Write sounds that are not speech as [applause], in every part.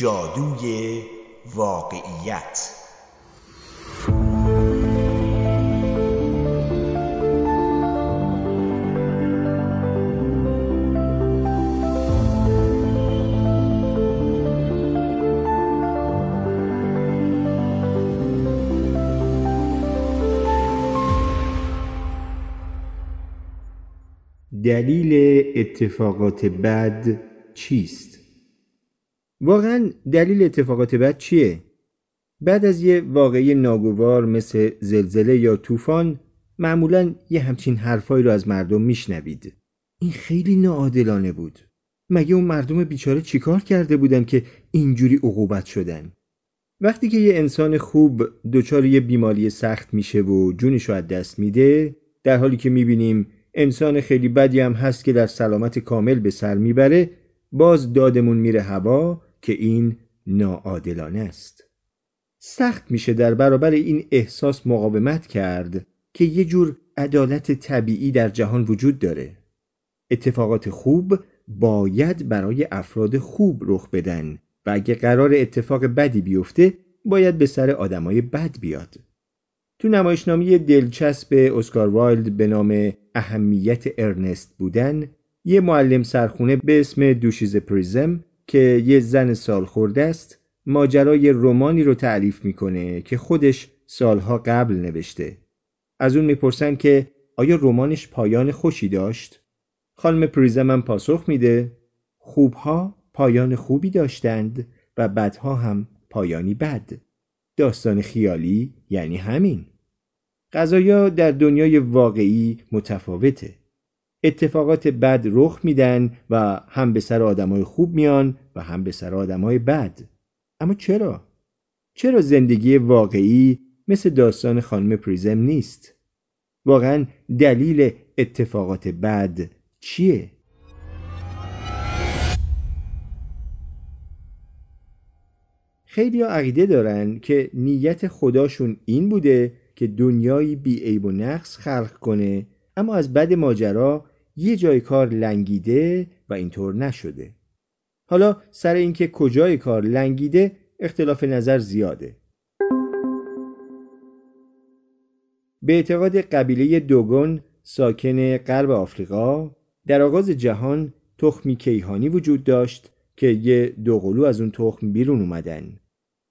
جادوی واقعیت دلیل اتفاقات بد چیست؟ واقعا دلیل اتفاقات بد چیه؟ بعد از یه واقعی ناگوار مثل زلزله یا طوفان معمولا یه همچین حرفایی رو از مردم میشنوید. این خیلی ناعادلانه بود. مگه اون مردم بیچاره چیکار کرده بودن که اینجوری عقوبت شدن؟ وقتی که یه انسان خوب دچار یه بیماری سخت میشه و جونش رو از دست میده در حالی که می‌بینیم انسان خیلی بدی هم هست که در سلامت کامل به سر می‌بره باز دادمون میره هوا که این ناعادلانه است. سخت میشه در برابر این احساس مقاومت کرد که یه جور عدالت طبیعی در جهان وجود داره. اتفاقات خوب باید برای افراد خوب رخ بدن و اگه قرار اتفاق بدی بیفته باید به سر آدمای بد بیاد. تو نمایشنامه دلچسب اسکار وایلد به نام اهمیت ارنست بودن یه معلم سرخونه به اسم دوشیزه پریزم که یه زن سال خورده است ماجرای رومانی رو تعریف می‌کنه که خودش سالها قبل نوشته. از اون می‌پرسن که آیا رمانش پایان خوشی داشت؟ خانم پریزم هم پاسخ میده خوبها پایان خوبی داشتند و بدها هم پایانی بد. داستان خیالی یعنی همین. قضایا در دنیای واقعی متفاوته. اتفاقات بد رخ میدن و هم به سر آدمای خوب میان و هم به سر آدمای بد اما چرا؟ چرا زندگی واقعی مثل داستان خانم پریزم نیست؟ واقعا دلیل اتفاقات بد چیه؟ خیلی عقیده دارن که نیت خداشون این بوده که دنیایی بی عیب و نقص خلق کنه اما از بد ماجرا یه جای کار لنگیده و اینطور نشده حالا سر اینکه کجای کار لنگیده اختلاف نظر زیاده. به اعتقاد قبیله دوگون ساکن غرب آفریقا در آغاز جهان تخمی کیهانی وجود داشت که یه دوقلو از اون تخم بیرون اومدن.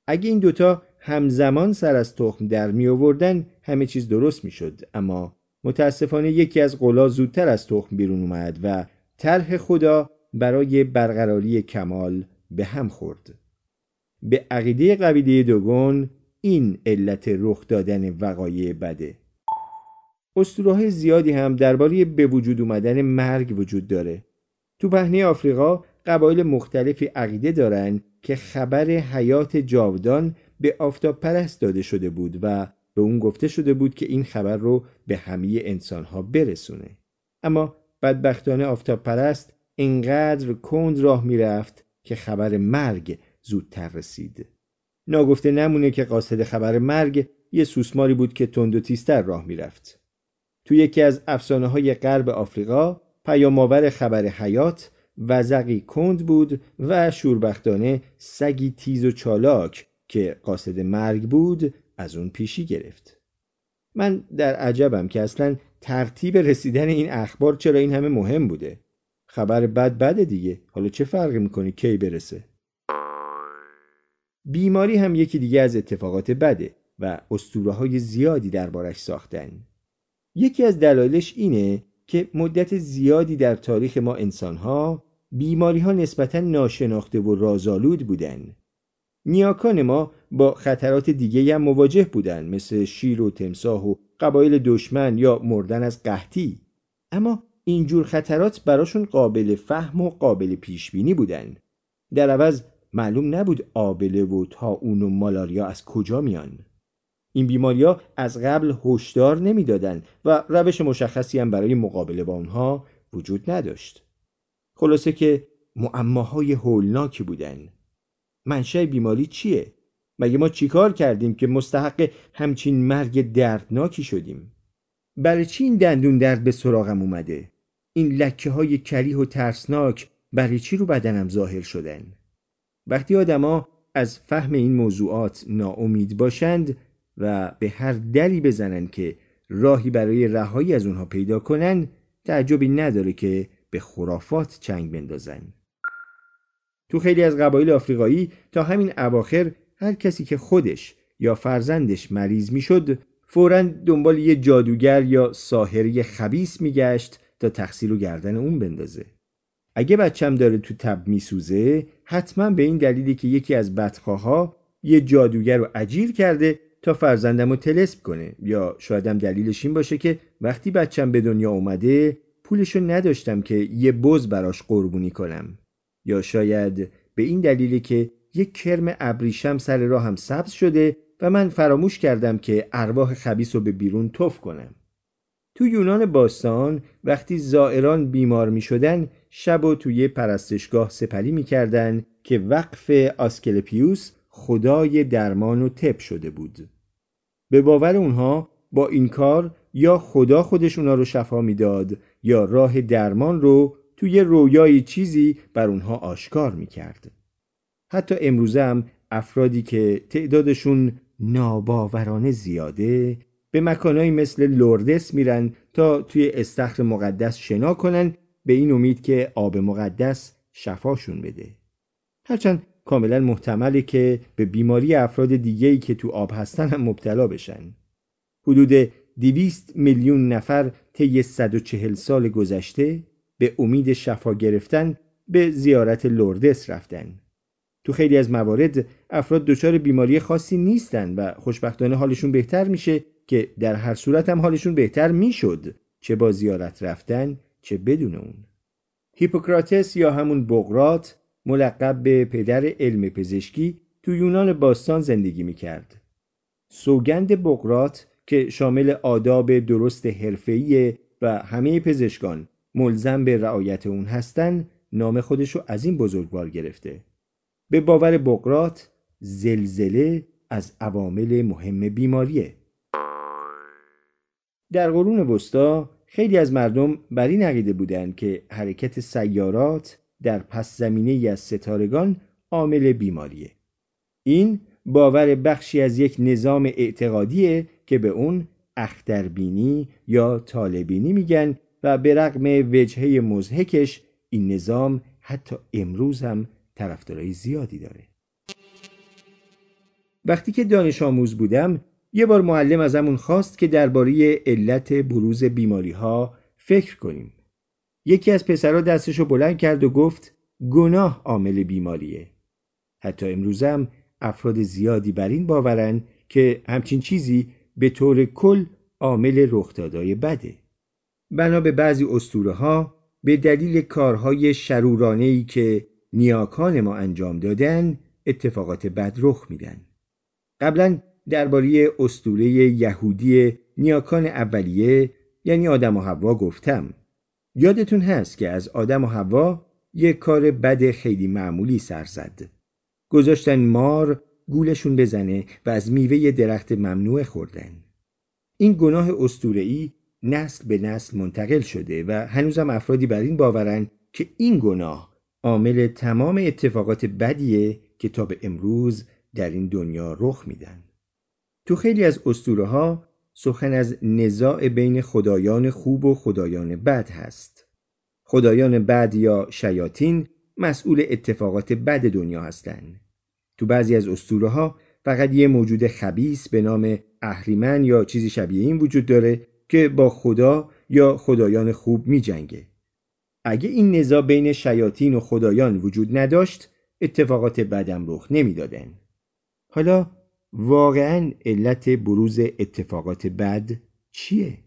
اگه این دوتا همزمان سر از تخم در می آوردن همه چیز درست می شد. اما متاسفانه یکی از قلا زودتر از تخم بیرون اومد و طرح خدا برای برقراری کمال به هم خورد. به عقیده قبیله دوگون این علت رخ دادن وقایع بده. اسطوره زیادی هم درباره به وجود اومدن مرگ وجود داره. تو پهنه آفریقا قبایل مختلفی عقیده دارن که خبر حیات جاودان به آفتاب پرست داده شده بود و به اون گفته شده بود که این خبر رو به همه انسانها برسونه. اما بدبختانه آفتاب پرست اینقدر کند راه می‌رفت که خبر مرگ زودتر رسید. ناگفته نمونه که قاصد خبر مرگ یه سوسماری بود که تند و تیزتر راه می‌رفت. تو یکی از افسانه های غرب آفریقا پیامآور خبر حیات وزقی کند بود و شوربختانه سگی تیز و چالاک که قاصد مرگ بود از اون پیشی گرفت. من در عجبم که اصلا ترتیب رسیدن این اخبار چرا این همه مهم بوده. خبر بد بده دیگه. حالا چه فرقی می‌کنه کی برسه؟ بیماری هم یکی دیگه از اتفاقات بده و اسطوره های زیادی دربارش ساختن. یکی از دلایلش اینه که مدت زیادی در تاریخ ما انسانها بیماری ها نسبتا ناشناخته و رازآلود بودن. نیاکان ما با خطرات دیگه هم مواجه بودن مثل شیر و تمساه و قبایل دشمن یا مردن از قحطی. اما اینجور خطرات براشون قابل فهم و قابل پیش بینی بودن. در عوض معلوم نبود آبله و تاون و مالاریا از کجا میان. این بیماریا از قبل هشدار نمی‌دادند و روش مشخصی هم برای مقابله با اونها وجود نداشت. خلاصه که معماهای هولناکی بودن. منشأ بیماری چیه؟ مگه ما چیکار کردیم که مستحق همچین مرگ دردناکی شدیم؟ برای چی این دندون درد به سراغم اومده؟ این لکه های کلیح و ترسناک برای چی رو بدنم ظاهر شدن؟ وقتی آدما از فهم این موضوعات ناامید باشند و به هر دلی بزنن که راهی برای رهایی از اونها پیدا کنن تعجبی نداره که به خرافات چنگ بندازن. تو خیلی از قبایل آفریقایی تا همین اواخر هر کسی که خودش یا فرزندش مریض می‌شد فورا دنبال یه جادوگر یا ساحری خبیس میگشت تا تقصیر و گردن اون بندازه. اگه بچم داره تو تب میسوزه حتما به این دلیلی که یکی از بدخواها یه جادوگر رو اجیر کرده تا فرزندم رو تلسپ کنه. یا شایدم دلیلش این باشه که وقتی بچم به دنیا اومده پولشو نداشتم که یه بز براش قربونی کنم. یا شاید به این دلیلی که یک کرم ابریشم سر راهم سبز شده و من فراموش کردم که ارواح خبیس رو به بیرون تف کنم. تو یونان باستان وقتی زائران بیمار می شدن شب و توی پرستشگاه سپری می کردن که وقف آسکلپیوس خدای درمان و تب شده بود به باور اونها با این کار یا خدا خودش اونا رو شفا می‌داد یا راه درمان رو توی رویای چیزی بر اونها آشکار می‌کرد. حتی امروزه هم افرادی که تعدادشون ناباورانه زیاده به مکانهایی مثل لوردس میرن تا توی استخر مقدس شنا کنن به این امید که آب مقدس شفاشون بده. هرچند کاملا محتمله که به بیماری افراد دیگهی که تو آب هستن هم مبتلا بشن. حدود دویست میلیون نفر طی 140 سال گذشته به امید شفا گرفتن به زیارت لوردس رفتن. تو خیلی از موارد افراد دچار بیماری خاصی نیستن و خوشبختانه حالشون بهتر میشه که در هر صورت هم حالشون بهتر می‌شد چه با زیارت رفتن چه بدون اون. هیپوکراتس یا همون بغرات ملقب به پدر علم پزشکی تو یونان باستان زندگی می‌کرد. سوگند بغرات که شامل آداب درست حرفه‌ای و همه پزشکان ملزم به رعایت اون هستن نام خودشو از این بزرگوار گرفته. به باور بقرات زلزله از عوامل مهم بیماریه. در قرون وسطا خیلی از مردم بر این عقیده بودند که حرکت سیارات در پس زمینه ای از ستارگان عامل بیماریه. این باور بخشی از یک نظام اعتقادیه که به اون اختربینی یا طالبینی میگن و به رغم وجهه مزهکش این نظام حتی امروز هم طرفدارای زیادی داره. وقتی که دانش آموز بودم یه بار معلم ازمون خواست که درباره علت بروز بیماری ها فکر کنیم. یکی از پسرها دستشو بلند کرد و گفت گناه عامل بیماریه. حتی امروزم افراد زیادی بر این باورن که همچین چیزی به طور کل عامل رخدادای بده. بنا به بعضی اسطوره ها به دلیل کارهای شرورانه ای که نیاکان ما انجام دادن اتفاقات بد رخ میدن. قبلا درباره اسطوره یهودی نیاکان اولیه یعنی آدم و حوا گفتم. یادتون هست که از آدم و حوا یک کار بد خیلی معمولی سر زد. گذاشتن مار گولشون بزنه و از میوه درخت ممنوع خوردن. این گناه اسطوره‌ای نسل به نسل منتقل شده و هنوزم افرادی بر این باورن که این گناه عامل تمام اتفاقات بدیه که تا به امروز در این دنیا رخ میدن. تو خیلی از اسطوره ها سخن از نزاع بین خدایان خوب و خدایان بد هست. خدایان بد یا شیاطین مسئول اتفاقات بد دنیا هستند. تو بعضی از اسطوره ها فقط یه موجود خبیس به نام اهریمن یا چیزی شبیه این وجود داره که با خدا یا خدایان خوب می جنگه. اگه این نزاع بین شیاطین و خدایان وجود نداشت اتفاقات بدم رخ نمی‌دادن. حالا واقعا علت بروز اتفاقات بد چیه؟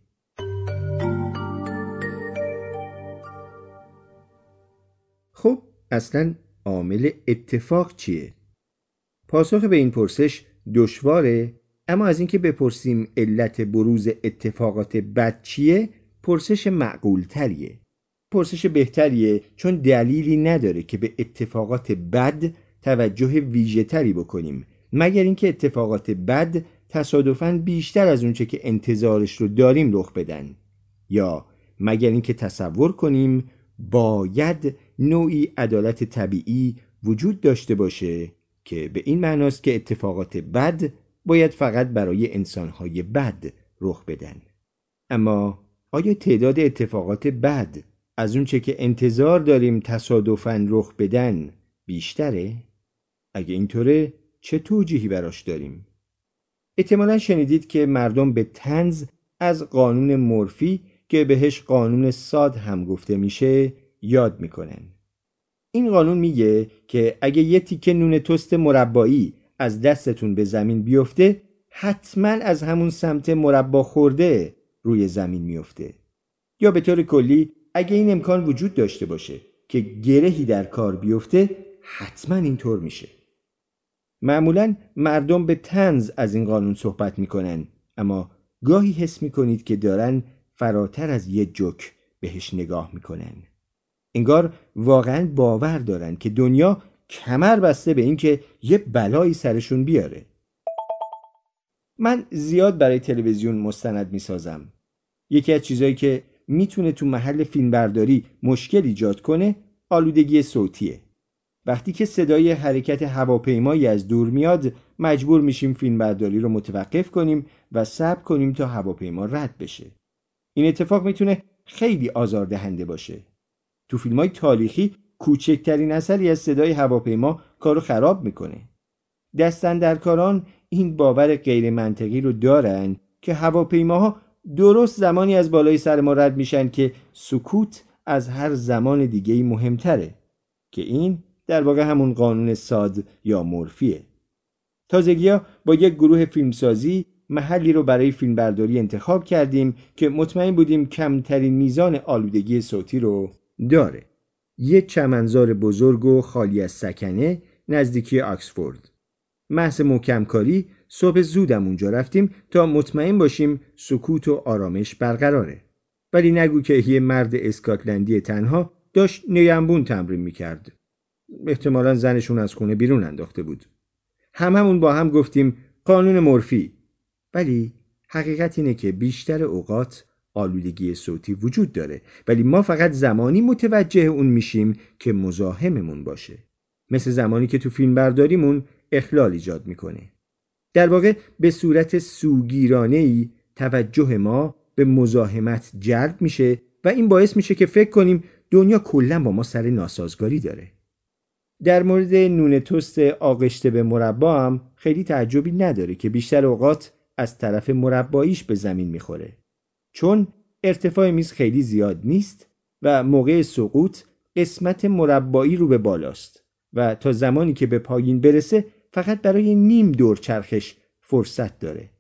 خب اصلا عامل اتفاق چیه؟ پاسخ به این پرسش دشواره اما از اینکه بپرسیم علت بروز اتفاقات بد چیه پرسش معقول تریه پرسش بهتریه چون دلیلی نداره که به اتفاقات بد توجه ویژه تری بکنیم مگر اینکه اتفاقات بد تصادفاً بیشتر از اونچه که انتظارش رو داریم رخ بدن یا مگر اینکه تصور کنیم باید نوعی عدالت طبیعی وجود داشته باشه که به این معناست که اتفاقات بد باید فقط برای انسانهای بد رخ بدن. اما آیا تعداد اتفاقات بد از اونچه که انتظار داریم تصادفاً رخ بدن بیشتره؟ اگه اینطوره چه توجیهی براش داریم؟ احتمالا شنیدید که مردم به تنز از قانون مورفی که بهش قانون ساد هم گفته میشه یاد می‌کنن. این قانون میگه که اگه یه تیکه نون تست مربایی از دستتون به زمین بیفته حتما از همون سمت مربا خورده روی زمین میفته. یا به طور کلی اگه این امکان وجود داشته باشه که گرهی در کار بیفته حتما اینطور میشه. معمولا مردم به تنز از این قانون صحبت می‌کنن اما گاهی حس می‌کنید که دارن فراتر از یه جوک بهش نگاه می‌کنن. انگار واقعا باور دارن که دنیا کمر بسته به اینکه یه بلایی سرشون بیاره. من زیاد برای تلویزیون مستند می‌سازم. یکی از چیزهایی که می‌تونه تو محل فیلمبرداری مشکل ایجاد کنه آلودگی صوتیه. وقتی که صدای حرکت هواپیمایی از دور میاد مجبور میشیم فیلمبرداری رو متوقف کنیم و صبر کنیم تا هواپیما رد بشه. این اتفاق می‌تونه خیلی آزاردهنده باشه. تو فیلم های تاریخی کوچکترین اثری از صدای هواپیما کارو خراب می‌کنه. دستندرکاران این باور غیر منطقی رو دارن که هواپیماها درست زمانی از بالای سر ما رد میشن که سکوت از هر زمان دیگه مهمتره که این در واقع همون قانون ساد یا مورفیه. تازگی ها با یک گروه فیلمسازی محلی رو برای فیلمبرداری انتخاب کردیم که مطمئن بودیم کمترین میزان آلودگی صوتی رو داره. یه چمنزار بزرگ و خالی از سکنه نزدیکی آکسفورد. محض محکم کاری صبح زودم اونجا رفتیم تا مطمئن باشیم سکوت و آرامش برقراره. ولی نگو که یه مرد اسکاتلندی تنها داشت نیمبون تمرین می‌کرد. احتمالا زنشون از خونه بیرون انداخته بود. هممون با هم گفتیم قانون مورفی. ولی حقیقت اینه که بیشتر اوقات آلودگی صوتی وجود داره. ولی ما فقط زمانی متوجه اون میشیم که مزاحممون باشه. مثل زمانی که تو فیلم برداریمون اخلال ایجاد می‌کنه. در واقع به صورت سوگیرانه ای توجه ما به مزاحمت جلب میشه و این باعث میشه که فکر کنیم دنیا کلا با ما سر ناسازگاری داره. در مورد نون توست آغشته به مربا هم خیلی تعجبی نداره که بیشتر اوقات از طرف مرباییش به زمین می‌خوره. چون ارتفاع میز خیلی زیاد نیست و موقع سقوط قسمت مربایی رو به بالاست و تا زمانی که به پایین برسه فقط برای نیم دور چرخش فرصت داره.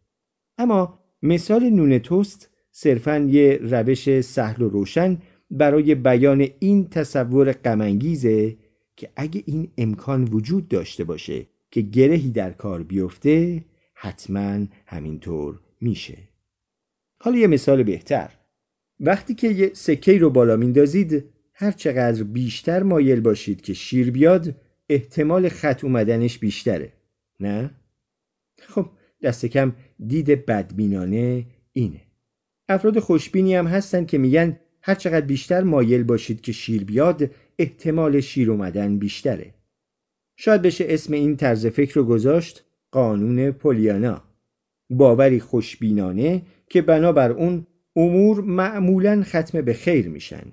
اما مثال نون توست صرفا یه روش سهل و روشن برای بیان این تصور غمانگیزه که اگه این امکان وجود داشته باشه که گرهی در کار بیفته حتما همینطور میشه. حالا یه مثال بهتر. وقتی که یه سکه رو بالا میندازید هر چقدر بیشتر مایل باشید که شیر بیاد احتمال خط اومدنش بیشتره نه؟ خب دست کم دید بدبینانه اینه. افراد خوشبینی هم هستن که میگن هر چقدر بیشتر مایل باشید که شیر بیاد احتمال شیر اومدن بیشتره. شاید بشه اسم این طرز فکر رو گذاشت قانون پولیانا. باوری خوشبینانه که بنابر اون امور معمولا ختم به خیر میشن.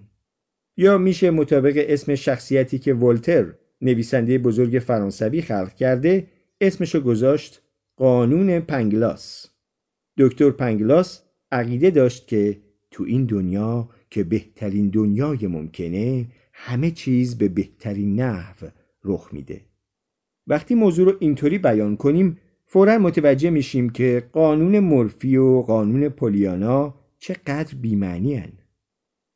یا میشه مطابق اسم شخصیتی که ولتر نویسنده بزرگ فرانسوی خلق کرده اسمشو گذاشت قانون پنگلاس دکتر پنگلاس عقیده داشت که تو این دنیا که بهترین دنیای ممکنه همه چیز به بهترین نحو رخ میده وقتی موضوع رو اینطوری بیان کنیم فورا متوجه میشیم که قانون مورفی و قانون پولیانا چقدر بیمعنی هن.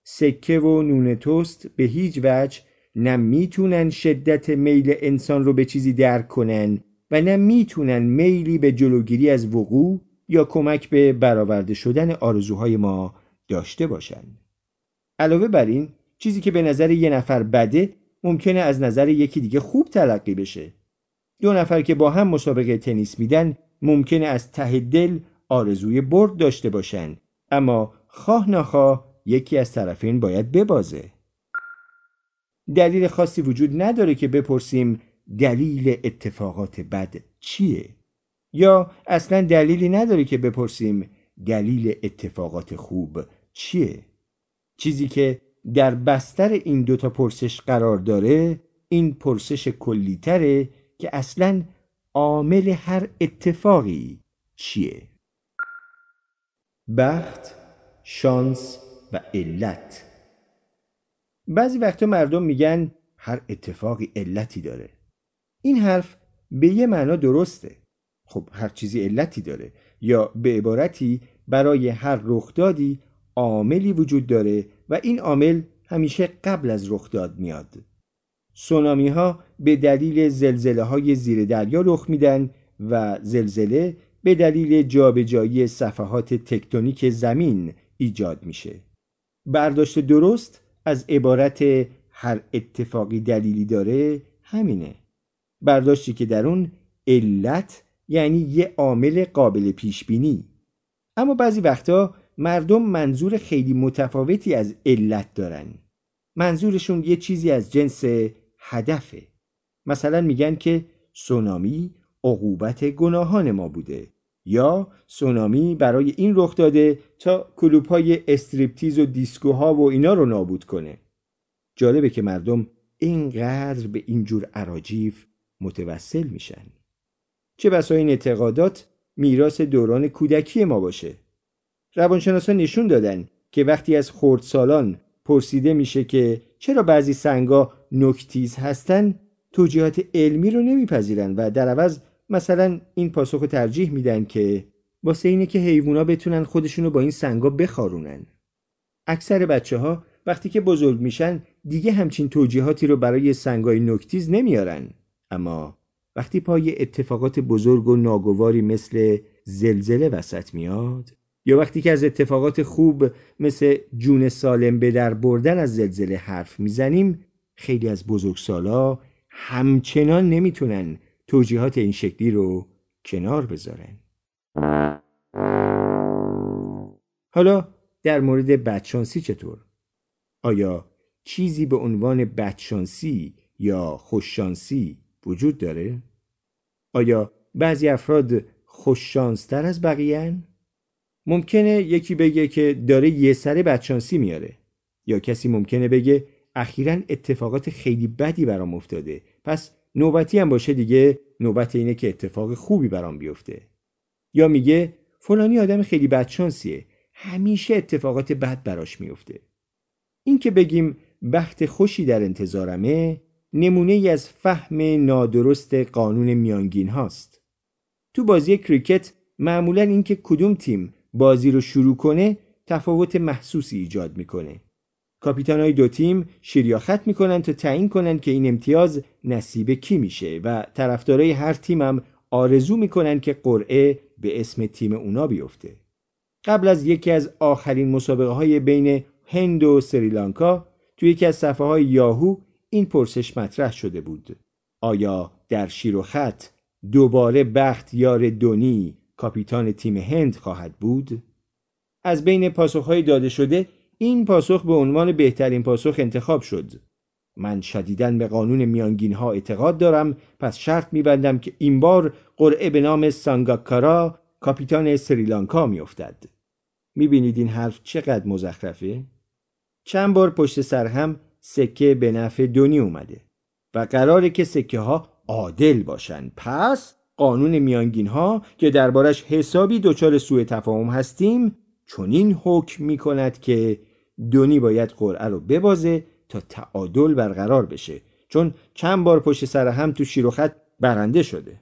سکه و نون توست به هیچ وجه نه می‌تونن شدت میل انسان رو به چیزی درک کنن و نه می‌تونن میلی به جلوگیری از وقوع یا کمک به برآورده شدن آرزوهای ما داشته باشن. علاوه بر این چیزی که به نظر یه نفر بده ممکنه از نظر یکی دیگه خوب تلقی بشه. دو نفر که با هم مسابقه تنیس میدن ممکنه از ته دل آرزوی برد داشته باشن اما خواه نخواه یکی از طرفین باید ببازه دلیل خاصی وجود نداره که بپرسیم دلیل اتفاقات بد چیه؟ یا اصلا دلیلی نداره که بپرسیم دلیل اتفاقات خوب چیه؟ چیزی که در بستر این دوتا پرسش قرار داره این پرسش کلیتره که اصلا عامل هر اتفاقی چیه. بخت شانس و علت. بعضی وقتا مردم میگن هر اتفاقی علتی داره. این حرف به یه معنا درسته. خب هر چیزی علتی داره. یا به عبارتی برای هر رخدادی عاملی وجود داره و این عامل همیشه قبل از رخداد میاد. سونامی ها به دلیل زلزله های زیر دریا رخ میدن و زلزله به دلیل جابجایی صفحات تکتونیک زمین ایجاد میشه. برداشت درست از عبارت هر اتفاقی دلیلی داره همینه. برداشتی که در اون علت یعنی یه عامل قابل پیش بینی اما بعضی وقتا مردم منظور خیلی متفاوتی از علت دارن. منظورشون یه چیزی از جنس هدفه. مثلا میگن که سونامی عقوبت گناهان ما بوده. یا سونامی برای این رخ داده تا کلوب های استریپتیز و دیسکوها و اینا رو نابود کنه. جالبه که مردم اینقدر به اینجور عراجیف متوسل میشن. چه بسا این اعتقادات میراث دوران کودکی ما باشه. روانشناسان نشون دادن که وقتی از خردسالان پرسیده میشه که چرا بعضی سنگا نکتیز هستن توجیهات علمی رو نمیپذیرن و در عوض مثلا این پاسخ ترجیح میدن که واسه اینه که حیوونا بتونن خودشونو با این سنگا بخارونن. اکثر بچه ها وقتی که بزرگ میشن دیگه همچین توجیهاتی رو برای سنگای نکتیز نمیارن. اما وقتی پای اتفاقات بزرگ و ناگواری مثل زلزله وسط میاد یا وقتی که از اتفاقات خوب مثل جون سالم به در بردن از زلزله حرف می‌زنیم خیلی از بزرگسالا همچنان نمی‌تونن توجیهات این شکلی رو کنار بذارن حالا در مورد بدشانسی چطور؟ آیا چیزی به عنوان بدشانسی یا خوششانسی وجود داره؟ آیا بعضی افراد خوششانستر از بقیه ممکنه یکی بگه که داره یه سره بدشانسی میاره یا کسی ممکنه بگه اخیرا اتفاقات خیلی بدی برام افتاده پس نوبتی هم باشه دیگه نوبت اینه که اتفاق خوبی برام بیفته. یا میگه فلانی آدم خیلی بدشانسیه. همیشه اتفاقات بد براش میفته. این که بگیم بخت خوشی در انتظارمه نمونه ای از فهم نادرست قانون میانگین هاست. تو بازی کریکت معمولا اینکه کدوم تیم بازی رو شروع کنه تفاوت محسوسی ایجاد می‌کنه. کاپیتان های دو تیم شیریاخت می‌کنن تا تعیین کنن که این امتیاز نصیب کی میشه و طرفدارای هر تیم هم آرزو می‌کنن که قرعه به اسم تیم اونا بیفته قبل از یکی از آخرین مسابقه های بین هند و سریلانکا توی یکی از صفحه های یاهو این پرسش مطرح شده بود آیا در شیر و خط دوباره بخت یار دونی کاپیتان تیم هند خواهد بود؟ از بین پاسخهای داده شده این پاسخ به عنوان بهترین پاسخ انتخاب شد. من شدیدن به قانون میانگین ها اعتقاد دارم پس شرط میبندم که این بار قرعه به نام سانگاکارا کاپیتان سریلانکا میافتد. می‌بینید این حرف چقدر مزخرفه؟ چند بار پشت سر هم سکه به نفع دونی اومده و قراره که سکه ها عادل باشن. پس قانون میانگین ها که دربارش حسابی دچار سوء تفاهم هستیم چنین حکم می کند که دونی باید قرعه رو ببازه تا تعادل برقرار بشه چون چند بار پشت سر هم تو شیر و خط برنده شده.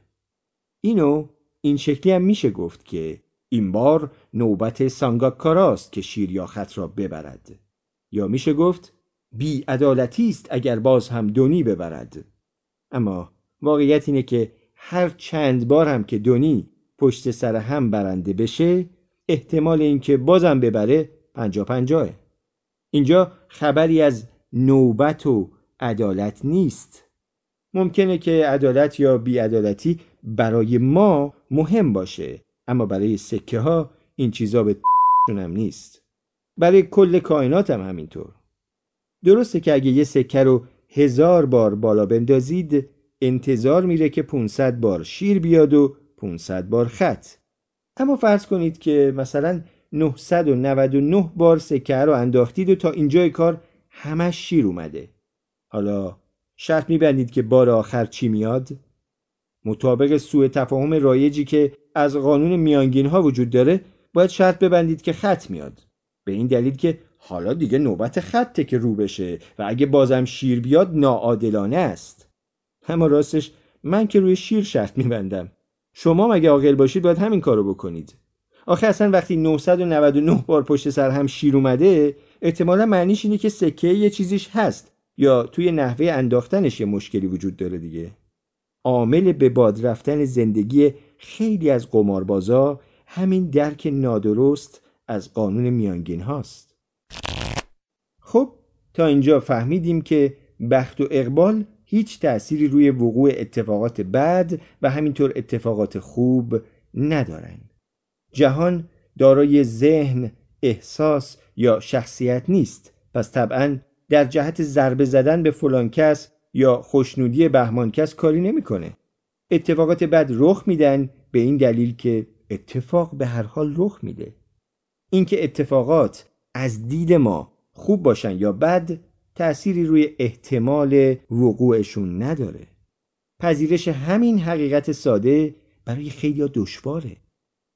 اینو این شکلی هم میشه گفت که این بار نوبت سانگاکاراست که شیر یا خط را ببرد. یا میشه گفت بی عدالتی است اگر باز هم دونی ببرد. اما واقعیت اینه که هر چند بار هم که دونی پشت سر هم برنده بشه احتمال اینکه بازم ببره پنجا پنجاه اینجا خبری از نوبت و عدالت نیست. ممکنه که عدالت یا بیعدالتی برای ما مهم باشه اما برای سکه ها این چیزا به هم نیست. برای کل کائنات هم همینطور. درسته که اگه یه سکه رو هزار بار بالا بندازید انتظار میره که 500 بار شیر بیاد و 500 بار خط. اما فرض کنید که مثلا 999 بار سکه رو انداختید و تا اینجای کار همش شیر اومده. حالا شرط میبندید که بار آخر چی میاد؟ مطابق سوء تفاهم رایجی که از قانون میانگین ها وجود داره باید شرط ببندید که خط میاد. به این دلیل که حالا دیگه نوبت خطه که رو بشه و اگه بازم شیر بیاد ناعادلانه است. اما راستش من که روی شیر شرط میبندم. شما مگه عاقل باشید باید همین کارو بکنید؟ آخه اصلا وقتی 999 بار پشت سر هم شیر اومده احتمالا معنیش اینه که سکه یه چیزیش هست یا توی نحوه انداختنش یه مشکلی وجود داره دیگه. عامل به باد رفتن زندگی خیلی از قماربازا همین درک نادرست از قانون میانگین هاست. خب تا اینجا فهمیدیم که بخت و اقبال هیچ تأثیری روی وقوع اتفاقات بد و همینطور اتفاقات خوب ندارن جهان دارای ذهن، احساس یا شخصیت نیست پس طبعا در جهت ضربه زدن به فلان کس یا خوشنودی بهمان کس کاری نمی‌کنه. اتفاقات بد رخ میدن به این دلیل که اتفاق به هر حال رخ میده. اینکه اتفاقات از دید ما خوب باشن یا بد تأثیری روی احتمال وقوعشون نداره. پذیرش همین حقیقت ساده برای خیلی دشواره.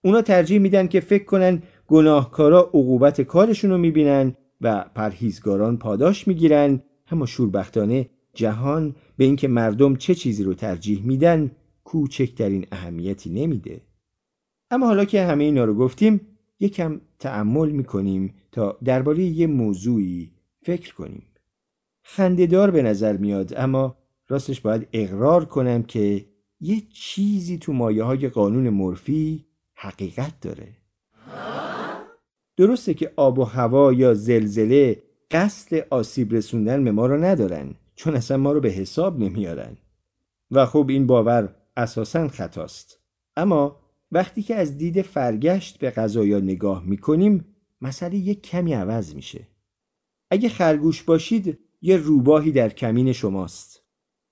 اونا ترجیح میدن که فکر کنن گناهکارا عقوبت کارشون رو می‌بینن و پرهیزگاران پاداش می‌گیرن اما شوربختانه جهان به اینکه مردم چه چیزی رو ترجیح میدن کوچکترین اهمیتی نمیده اما حالا که همه اینا رو گفتیم یکم تعمل می‌کنیم تا درباره یه موضوعی فکر کنیم خندهدار به نظر میاد اما راستش باید اقرار کنم که یه چیزی تو مایه های قانون مورفی حقیقت داره. درسته که آب و هوا یا زلزله قصد آسیب رسوندن به ما رو ندارن چون اصلا ما رو به حساب نمیارن. و خب این باور اساسا خطاست. اما وقتی که از دید فرگشت به غذایا نگاه می‌کنیم مسئله یک کمی عوض میشه. اگه خرگوش باشید یه روباهی در کمین شماست.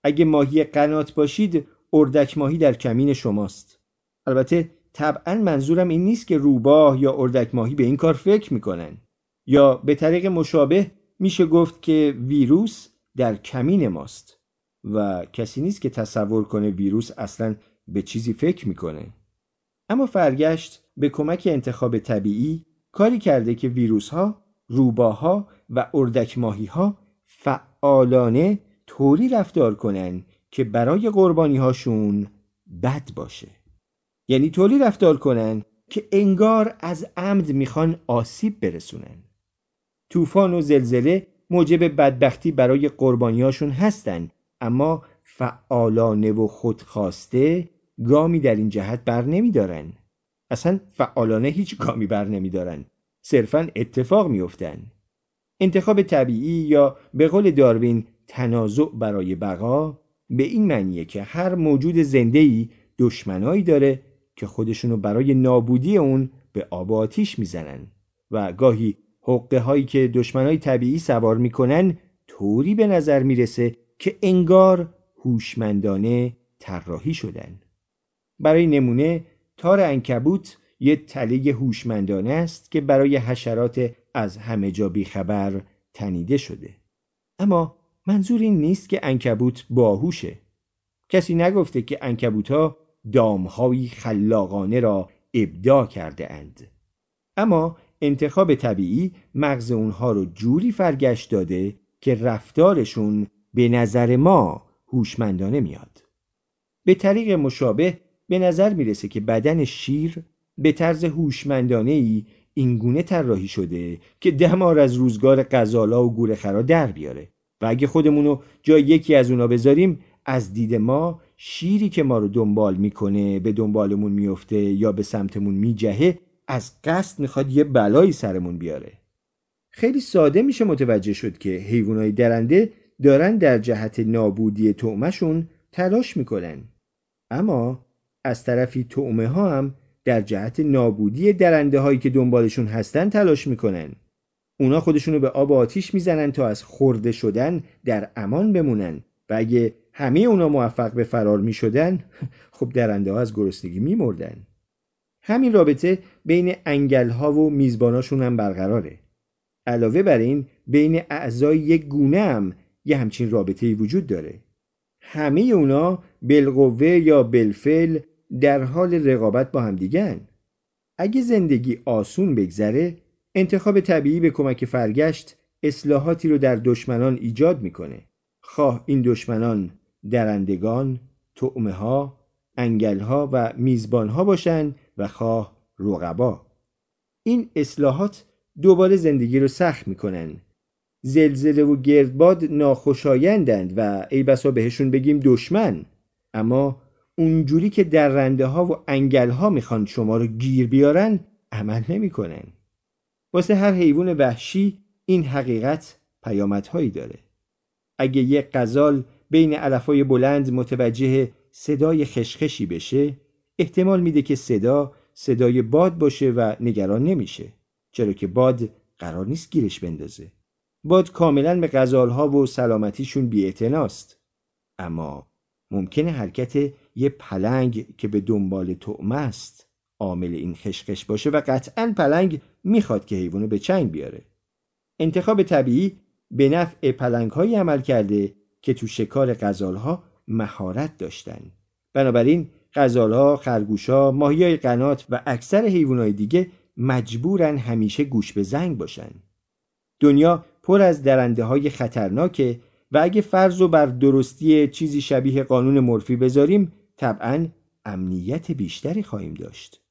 اگه ماهی قنات باشید اردک ماهی در کمین شماست. البته طبعا منظورم این نیست که روباه یا اردک ماهی به این کار فکر می‌کنن. یا به طریق مشابه میشه گفت که ویروس در کمین ماست و کسی نیست که تصور کنه ویروس اصلا به چیزی فکر می‌کنه. اما فرگشت به کمک انتخاب طبیعی کاری کرده که ویروس ها، روباها و اردک ماهی ها فعالانه طوری رفتار کنن که برای قربانی هاشون بد باشه. یعنی طوری رفتار کنن که انگار از عمد می‌خوان آسیب برسونن. طوفان و زلزله موجب بدبختی برای قربانیاشون هستن اما فعالانه و خودخواسته گامی در این جهت بر نمیدارن. اصلا فعالانه هیچ گامی بر نمیدارن. صرفا اتفاق میافتن. انتخاب طبیعی یا به قول داروین تنازع برای بقا به این معنیه که هر موجود زنده دشمنایی داره که خودشونو برای نابودی اون به آب و آتیش می‌زنن و گاهی حقه هایی که دشمنای طبیعی سوار می‌کنن طوری به نظر می‌رسه که انگار هوشمندانه طراحی شدن. برای نمونه تار انکبوت یه تله هوشمندانه است که برای حشرات از همه جا بیخبر تنیده شده اما منظور این نیست که انکبوت باهوشه کسی نگفته که انکبوت ها دامهایی خلاقانه را ابدا کرده اند. اما انتخاب طبیعی مغز اونها رو جوری فرگشت داده که رفتارشون به نظر ما هوشمندانه میاد. به طریق مشابه به نظر می‌رسه که بدن شیر به طرز هوشمندانه ای اینگونه طراحی شده که دمار از روزگار غزالا و گورخرا در بیاره. و اگه خودمونو جای یکی از اونا بذاریم از دید ما شیری که ما رو دنبال می‌کنه به دنبالمون میفته یا به سمتمون میجهه از قصد می‌خواد یه بلایی سرمون بیاره. خیلی ساده میشه متوجه شد که حیوانای درنده دارن در جهت نابودی تعمشون تلاش می‌کنن. اما از طرفی تعمه ها هم در جهت نابودی درنده هایی که دنبالشون هستن تلاش می‌کنن. اونا خودشونو به آب آتیش می‌زنن تا از خورده شدن در امان بمونن. و اگه همه اونا موفق به فرار می‌شدن [laughs] خب درنده ها از گرسنگی میمردن. همین رابطه بین انگل ها و میزباناشون هم برقراره. علاوه بر این بین اعضای یک گونه هم یه همچین رابطه وجود داره. همه اونا بالقوه یا بالفعل در حال رقابت با همدیگن اگه زندگی آسون بگذره انتخاب طبیعی به کمک فرگشت اصلاحاتی رو در دشمنان ایجاد می‌کنه. خواه این دشمنان درندگان، تعمه ها، انگل ها و میزبان ها باشن و خواه رقبا. این اصلاحات دوباره زندگی رو سخت می‌کنن. زلزله و گردباد ناخوشایندند و ای بسا بهشون بگیم دشمن. اما اونجوری که درنده ها و انگل ها می‌خوان شما رو گیر بیارن عمل نمی‌کنن. واسه هر حیوان وحشی این حقیقت پیامدهایی داره. اگه یک غزال بین علفای بلند متوجه صدای خشخشی بشه احتمال میده که صدا صدای باد باشه و نگران نمیشه چرا که باد قرار نیست گیرش بندازه باد کاملا به غزالها و سلامتیشون بیاعتناست اما ممکنه حرکت یه پلنگ که به دنبال طعمه است. عامل این خشخش باشه و قطعا پلنگ می‌خواد که حیوانو به چنگ بیاره. انتخاب طبیعی به نفع پلنگ های عمل کرده که تو شکار غزالها مهارت داشتن. بنابراین غزالها، خرگوشها، ماهیای قنات و اکثر حیوانات دیگه مجبورن همیشه گوش به زنگ باشن. دنیا پر از درنده های خطرناکه و اگه فرض و بر درستی چیزی شبیه قانون مورفی بذاریم طبعا امنیت بیشتری خواهیم داشت.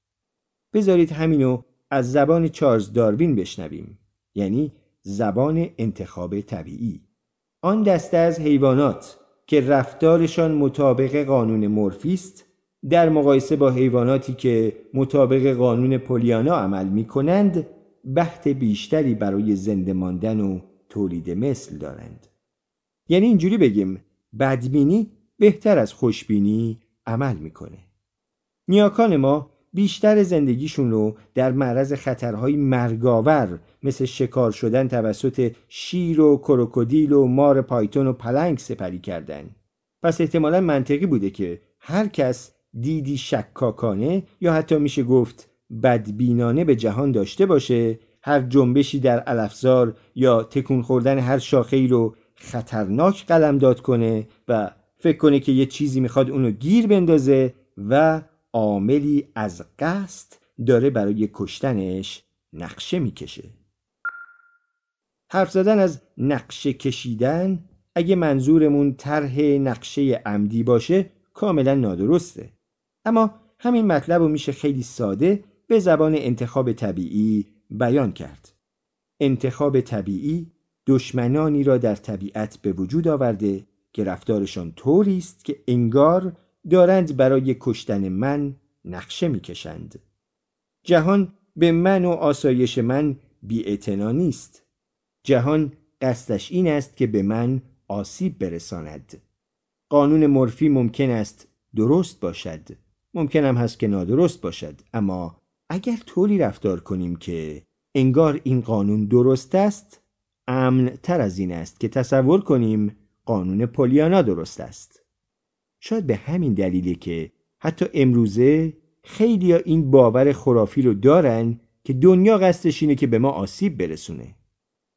بذارید همینو از زبان چارلز داروین بشنویم یعنی زبان انتخاب طبیعی. آن دسته از حیوانات که رفتارشان مطابق قانون مورفی است در مقایسه با حیواناتی که مطابق قانون پولیانا عمل می کنند بخت بیشتری برای زنده ماندن و تولید مثل دارند. یعنی اینجوری بگیم بدبینی بهتر از خوشبینی عمل می‌کنه. نیاکان ما بیشتر زندگیشون رو در معرض خطرهای مرگاور مثل شکار شدن توسط شیر و کروکودیل و مار پایتون و پلنگ سپری کردن. پس احتمالا منطقی بوده که هر کس دیدی شکاکانه یا حتی میشه گفت بدبینانه به جهان داشته باشه هر جنبشی در الافزار یا تکون خوردن هر شاخه رو خطرناک قلمداد کنه و فکر کنه که یه چیزی می‌خواد اونو گیر بندازه و عاملی از قصد داره برای کشتنش نقشه می‌کشه. حرف زدن از نقشه کشیدن اگه منظورمون طرح نقشه عمدی باشه کاملا نادرسته. اما همین مطلب رو میشه خیلی ساده به زبان انتخاب طبیعی بیان کرد. انتخاب طبیعی دشمنانی را در طبیعت به وجود آورده که رفتارشان طوری است که انگار دارند برای کشتن من نقشه می‌کشند. جهان به من و آسایش من بی نیست. جهان قصدش این است که به من آسیب برساند. قانون مورفی ممکن است درست باشد. ممکن هم هست که نادرست باشد. اما اگر طوری رفتار کنیم که انگار این قانون درست است امن تر از این است که تصور کنیم قانون پولیانا درست است. شاید به همین دلیلی که حتی امروزه خیلی این باور خرافی رو دارن که دنیا قصدش اینه که به ما آسیب برسونه.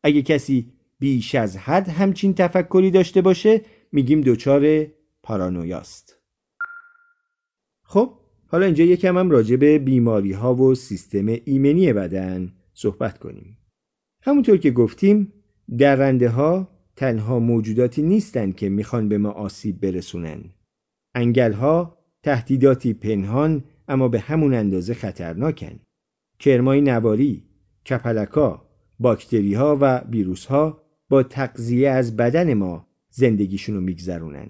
اگه کسی بیش از حد همچین تفکری داشته باشه میگیم دچار پارانویاست. خب حالا اینجا یکم هم راجع به بیماری ها و سیستم ایمنی بدن صحبت کنیم. همونطور که گفتیم درنده ها تنها موجوداتی نیستند که می‌خوان به ما آسیب برسونن انگل ها تهدیداتی پنهان اما به همون اندازه خطرناکن کرمای نواری، کپلکا، باکتری ها و ویروس ها با تقضیه از بدن ما زندگیشون رو میگذرونن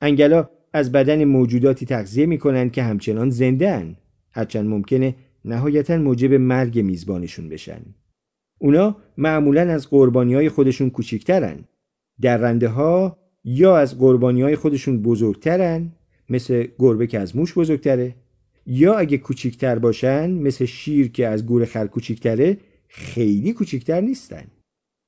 انگلا از بدن موجوداتی تغذیه می‌کنن که همچنان زنده. هرچند ممکنه نهایتا موجب مرگ میزبانشون بشن. اونا معمولا از قربانی های خودشون کوچیکترن. درنده ها یا از قربانی های خودشون بزرگترن مثل گربه که از موش بزرگتره یا اگه کوچیکتر باشن مثل شیر که از گور خر کوچیکتره خیلی کوچکتر نیستن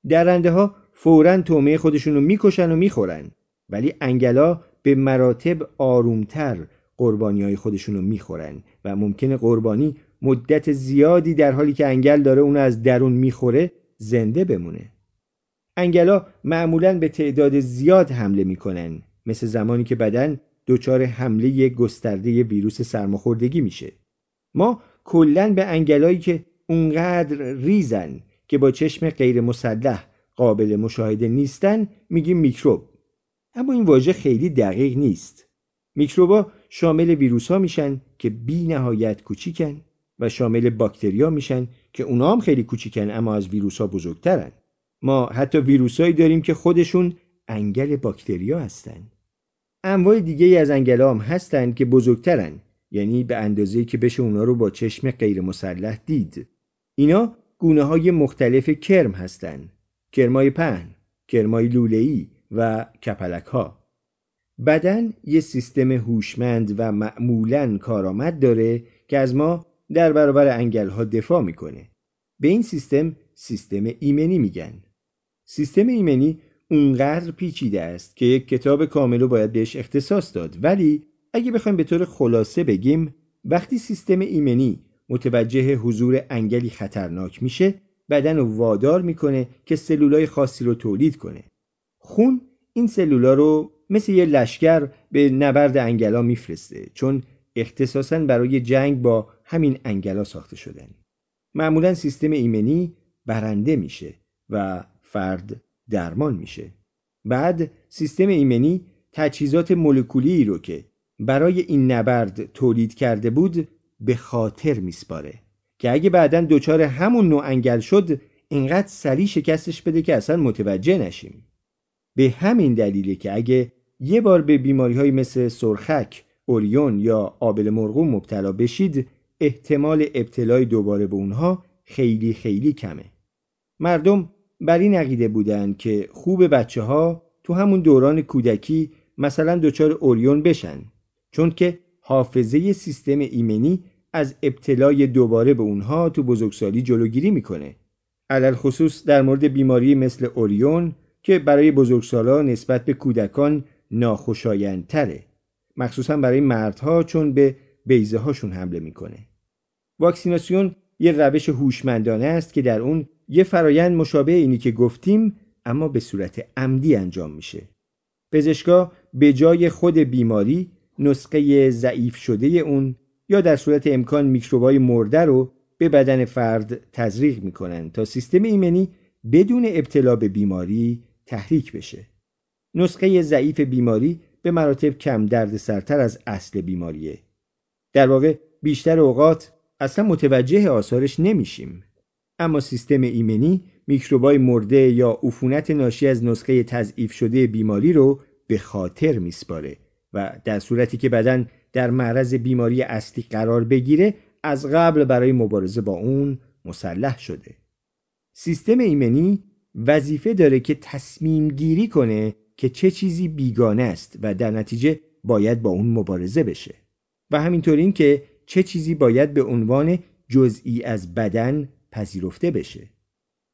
درنده ها فورا تومه خودشون رو می‌کشن و می‌خورن ولی انگلا به مراتب آرومتر قربانی های خودشون رو می‌خورن و ممکنه قربانی مدت زیادی در حالی که انگل داره اونو از درون می‌خوره زنده بمونه. انگلا معمولا به تعداد زیاد حمله می‌کنن. مثل زمانی که بدن دچار حمله گسترده ویروس سرماخوردگی میشه. ما کلا به انگلایی که اونقدر ریزن که با چشم غیر مسلح قابل مشاهده نیستن میگیم میکروب. اما این واژه خیلی دقیق نیست. میکروبا شامل ویروس ها میشن که بی نهایت کوچیکن. شامل باکتریا میشن که اونا هم خیلی کوچیکن اما از ویروس ها بزرگترن. ما حتی ویروسهایی داریم که خودشون انگل باکتریا هستن. انواع دیگه از انگل هم هستن که بزرگترن یعنی به اندازه که بشه اونا رو با چشم غیر مسلح دید. اینا گونه های مختلف کرم هستن. کرمای پهن، کرمای لوله‌ای و کپلک ها بدن یه سیستم هوشمند و معمولا کارآمد داره که از ما در برابر انگل ها دفاع می‌کنه. به این سیستم سیستم ایمنی میگن. سیستم ایمنی اونقدر پیچیده است که یک کتاب کامل رو باید بهش اختصاص داد. ولی اگه بخوایم به طور خلاصه بگیم وقتی سیستم ایمنی متوجه حضور انگلی خطرناک میشه بدن رو وادار می‌کنه که سلولای خاصی رو تولید کنه. خون این سلولا رو مثل یه لشکر به نبرد انگلا میفرسته چون اختصاصا برای جنگ با همین انگلا ساخته شدن معمولا سیستم ایمنی برنده میشه و فرد درمان میشه. بعد سیستم ایمنی تجهیزات مولکولی رو که برای این نبرد تولید کرده بود به خاطر میسپاره. که اگه بعدا دچار همون نوع انگل شد اینقدر سریع شکستش بده که اصلا متوجه نشیم. به همین دلیله که اگه یه بار به بیماری های مثل سرخک، اوریون یا آبل مرغوم مبتلا بشید احتمال ابتلای دوباره به اونها خیلی خیلی کمه. مردم بر این عقیده بودن که خوب بچه ها تو همون دوران کودکی مثلا دچار اوریون بشن چون که حافظه سیستم ایمنی از ابتلای دوباره به اونها تو بزرگسالی جلوگیری می‌کنه. علل خصوص در مورد بیماری مثل اوریون که برای بزرگسالا نسبت به کودکان ناخوشایندتره. مخصوصا برای مردها چون به بیزه هاشون حمله می‌کنه. واکسیناسیون یه روش هوشمندانه است که در اون یه فرایند مشابه اینی که گفتیم اما به صورت عمدی انجام میشه. پزشکا به جای خود بیماری نسخه ضعیف شده اون یا در صورت امکان میکروبای مرده رو به بدن فرد تزریق می‌کنن تا سیستم ایمنی بدون ابتلا به بیماری تحریک بشه. نسخه ضعیف بیماری به مراتب کم درد سرتر از اصل بیماریه. در واقع بیشتر اوقات اصلا متوجه آثارش نمیشیم. اما سیستم ایمنی میکروبای مرده یا عفونت ناشی از نسخه تضعیف شده بیماری رو به خاطر میسپاره و در صورتی که بدن در معرض بیماری اصلی قرار بگیره از قبل برای مبارزه با اون مسلح شده. سیستم ایمنی وظیفه داره که تصمیم گیری کنه که چه چیزی بیگانه است و در نتیجه باید با اون مبارزه بشه. و همینطور این که چه چیزی باید به عنوان جزئی از بدن پذیرفته بشه.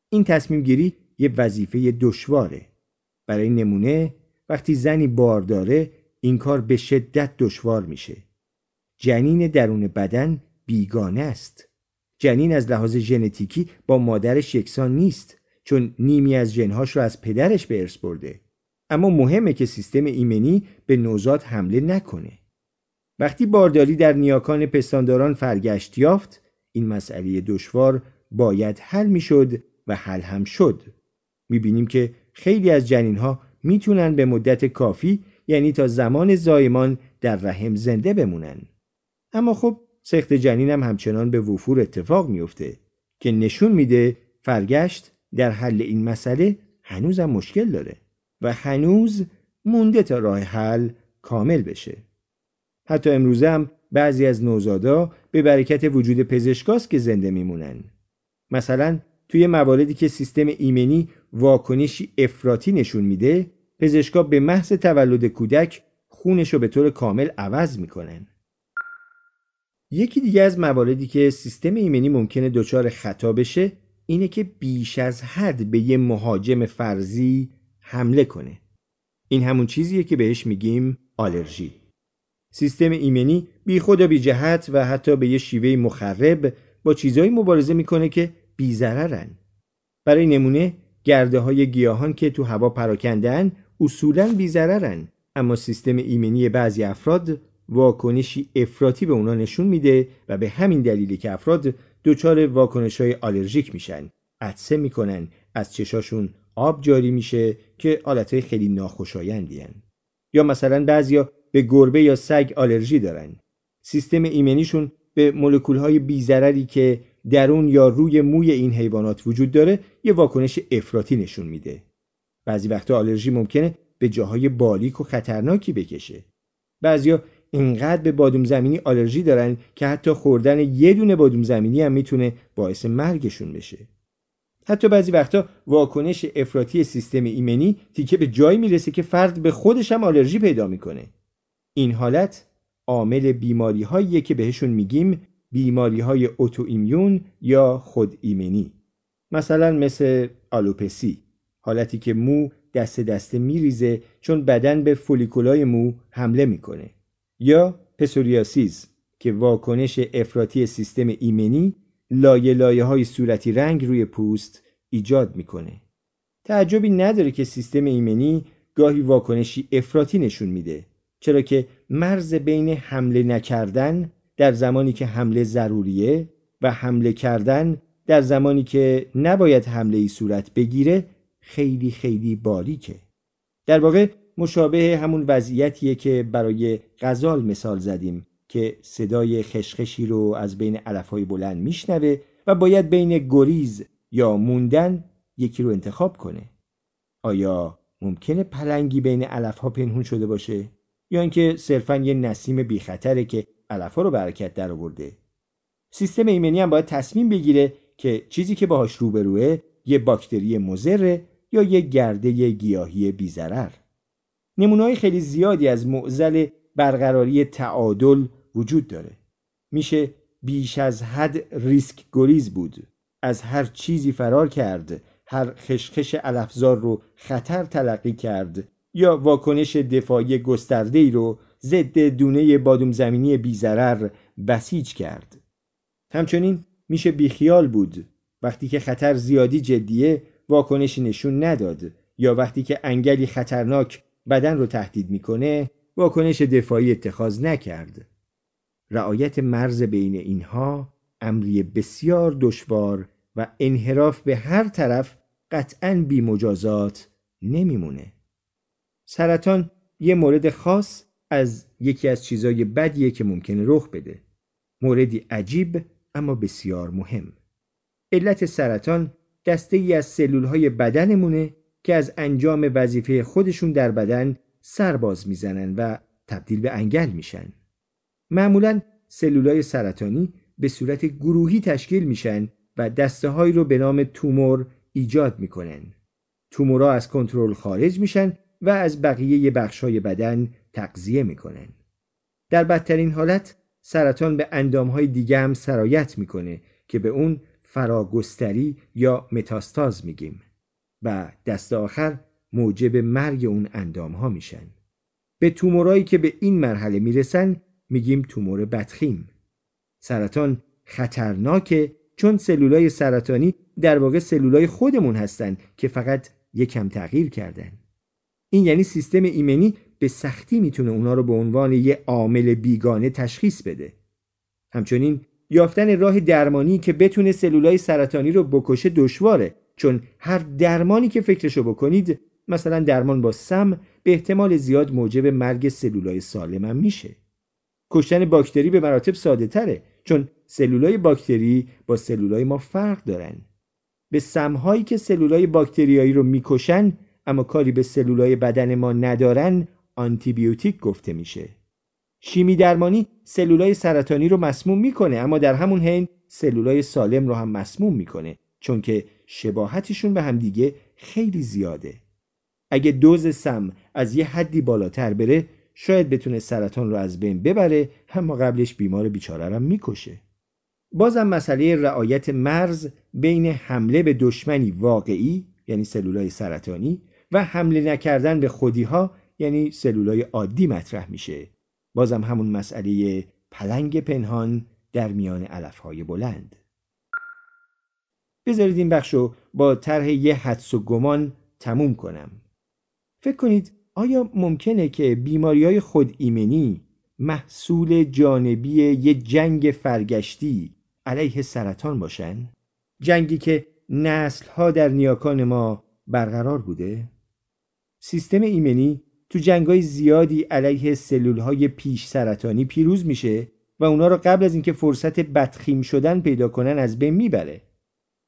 این تصمیم گیری یه وظیفه دشواره. برای نمونه وقتی زنی بار داره این کار به شدت دشوار میشه. جنین درون بدن بیگانه است. جنین از لحاظ ژنتیکی با مادرش یکسان نیست چون نیمی از جنهاش رو از پدرش به ارث برده. اما مهمه که سیستم ایمنی به نوزاد حمله نکنه. وقتی بارداری در نیاکان پستانداران فرگشت یافت این مسئله دشوار باید حل می‌شد و حل هم شد. می‌بینیم که خیلی از جنین ها می‌تونن به مدت کافی یعنی تا زمان زایمان در رحم زنده بمونن. اما خب سخت جنین هم همچنان به وفور اتفاق میفته که نشون میده فرگشت در حل این مسئله هنوزم مشکل داره و هنوز مونده تا راه حل کامل بشه. حتی امروزه هم بعضی از نوزادا به برکت وجود پزشکاست که زنده میمونن. مثلا توی مواردی که سیستم ایمنی واکنشی افراطی نشون میده پزشکا به محض تولد کودک خونش رو به طور کامل عوض می‌کنن. یکی دیگه از مواردی که سیستم ایمنی ممکنه دچار خطا بشه اینه که بیش از حد به یه مهاجم فرضی حمله کنه. این همون چیزیه که بهش میگیم آلرژی. سیستم ایمنی بی خود و بی جهت و حتی به یه شیوه مخرب با چیزهایی مبارزه می‌کنه که بیزررن برای نمونه گرده های گیاهان که تو هوا پراکندن اصولا بیزررن اما سیستم ایمنی بعضی افراد واکنشی افراطی به اونا نشون میده و به همین دلیلی که افراد دچار واکنش های آلرژیک میشن عطسه می‌کنن از چشاشون آب جاری میشه که حالتهای خیلی ناخوشایندی یا مثلا بعضیا به گربه یا سگ آلرژی دارن سیستم ایمنیشون به مولکول های بیزرری که درون یا روی موی این حیوانات وجود داره یه واکنش افراطی نشون میده. بعضی وقتا آلرژی ممکنه به جاهای بالیک و خطرناکی بکشه. بعضیا اینقدر به بادوم زمینی آلرژی دارن که حتی خوردن یه دونه بادوم زمینی هم می‌تونه باعث مرگشون بشه. حتی بعضی وقتا واکنش افراطی سیستم ایمنی تیکه به جایی می‌رسه که فرد به خودش هم آلرژی پیدا می‌کنه. این حالت عامل بیماری هایی که بهشون میگیم بیماری های اوتو ایمیون یا خود ایمنی مثلا مثل آلوپسی حالتی که مو دست دسته میریزه چون بدن به فولیکولای مو حمله می‌کنه. یا پسوریاسیز که واکنش افراطی سیستم ایمنی لایه لایه های صورتی رنگ روی پوست ایجاد می‌کنه. تعجبی نداره که سیستم ایمنی گاهی واکنشی افراطی نشون میده. چرا که مرز بین حمله نکردن در زمانی که حمله ضروریه و حمله کردن در زمانی که نباید حمله ای صورت بگیره خیلی خیلی باریکه. در واقع مشابه همون وضعیتیه که برای غزال مثال زدیم که صدای خشخشی رو از بین علفهای بلند میشنوه و باید بین گریز یا موندن یکی رو انتخاب کنه. آیا ممکنه پلنگی بین علفها پنهون شده باشه؟ یا اینکه صرفا یه نسیم بی خطره که علفها رو برکت در آورده. سیستم ایمنی هم باید تصمیم بگیره که چیزی که باهاش روبروه یه باکتری مزره یا یه گرده گیاهی بیزرر نمونه‌های خیلی زیادی از معزل برقراری تعادل وجود داره. میشه بیش از حد ریسک گریز بود. از هر چیزی فرار کرد هر خشخش علفزار رو خطر تلقی کرد. یا واکنش دفاعی گسترده ای رو ضد دونه بادوم زمینی بیزرر بسیج کرد. همچنین میشه بیخیال بود وقتی که خطر زیادی جدیه واکنشی نشون نداد یا وقتی که انگلی خطرناک بدن رو تهدید می‌کنه واکنش دفاعی اتخاذ نکرد. رعایت مرز بین اینها امری بسیار دشوار و انحراف به هر طرف قطعا بی مجازات نمیمونه. سرطان یه مورد خاص از یکی از چیزای بدیه که ممکنه رخ بده. موردی عجیب اما بسیار مهم. علت سرطان دسته ای از سلول های بدنمونه که از انجام وظیفه خودشون در بدن سرباز می‌زنن و تبدیل به انگل میشن. معمولا سلولای سرطانی به صورت گروهی تشکیل میشن و دسته هایی رو به نام تومور ایجاد می‌کنن. تومورها از کنترل خارج میشن و از بقیه بخش های بدن تغذیه می‌کنن. در بدترین حالت سرطان به اندام های دیگه هم سرایت می‌کنه که به اون فراگستری یا متاستاز میگیم و دست آخر موجب مرگ اون اندام ها میشن. به تومورایی که به این مرحله می‌رسن میگیم تومور بدخیم. سرطان خطرناکه چون سلولای سرطانی در واقع سلولای خودمون هستن که فقط یکم تغییر کردن. این یعنی سیستم ایمنی به سختی می‌تونه اونا رو به عنوان یه عامل بیگانه تشخیص بده. همچنین یافتن راه درمانی که بتونه سلولای سرطانی رو بکشه دشواره چون هر درمانی که فکرشو بکنید مثلا درمان با سم به احتمال زیاد موجب مرگ سلولای سالم هم میشه. کشتن باکتری به مراتب ساده تره چون سلولای باکتری با سلولای ما فرق دارن. به سمهایی که سلولای باکتریایی رو می‌کشن اما کاری به سلولای بدن ما ندارن آنتیبیوتیک گفته میشه. شیمی درمانی سلولای سرطانی رو مسموم می‌کنه اما در همون حین سلولای سالم رو هم مسموم می‌کنه چون که شباهتشون به همدیگه خیلی زیاده. اگه دوز سم از یه حدی بالاتر بره شاید بتونه سرطان رو از بین ببره اما قبلش بیمار بیچاره رو می‌کشه. بازم مسئله رعایت مرز بین حمله به دشمنی واقعی یعنی سلولای سرطانی و حمله نکردن به خودیها یعنی سلولای عادی مطرح میشه بازم همون مسئله پلنگ پنهان در میان علفهای بلند بذارید این بخش رو با طرح یه حدس و گمان تموم کنم فکر کنید آیا ممکنه که بیماری های خود ایمنی محصول جانبی یه جنگ فرگشتی علیه سرطان باشن؟ جنگی که نسلها در نیاکان ما برقرار بوده؟ سیستم ایمنی تو جنگای زیادی علیه سلول های پیش سرطانی پیروز میشه و اونا رو قبل از اینکه فرصت بدخیم شدن پیدا کنن از بین می‌بره.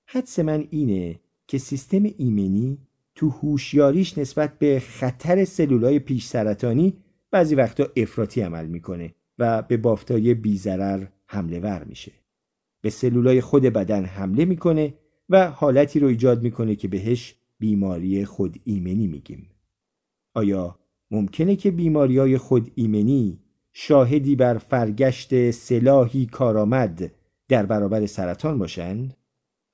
حدس من اینه که سیستم ایمنی تو هوشیاریش نسبت به خطر سلولای پیش سرطانی بعضی وقتا افراطی عمل می‌کنه و به بافتای بیزرر حمله ور میشه. به سلولای خود بدن حمله می‌کنه و حالتی رو ایجاد می‌کنه که بهش بیماری خود ایمنی میگیم. آیا ممکنه که بیماری های خود ایمنی شاهدی بر فرگشت سلاحی کارآمد در برابر سرطان باشند؟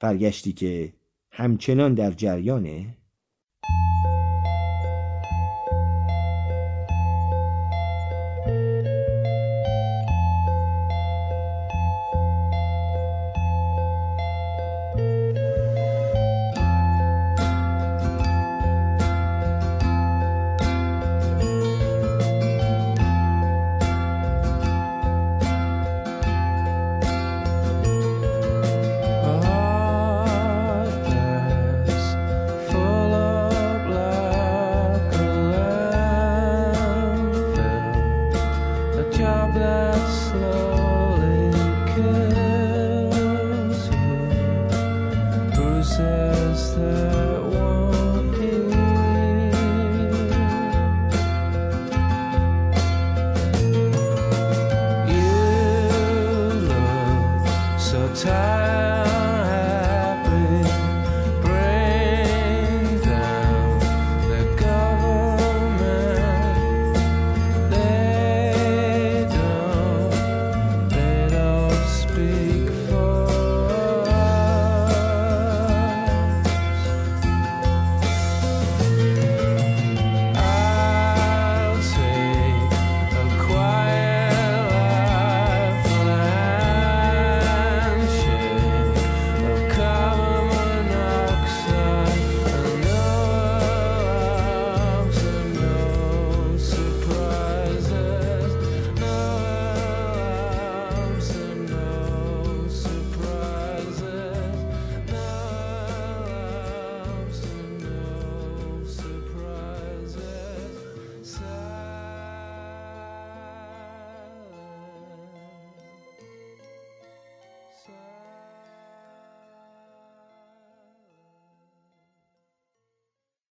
فرگشتی که همچنان در جریانه؟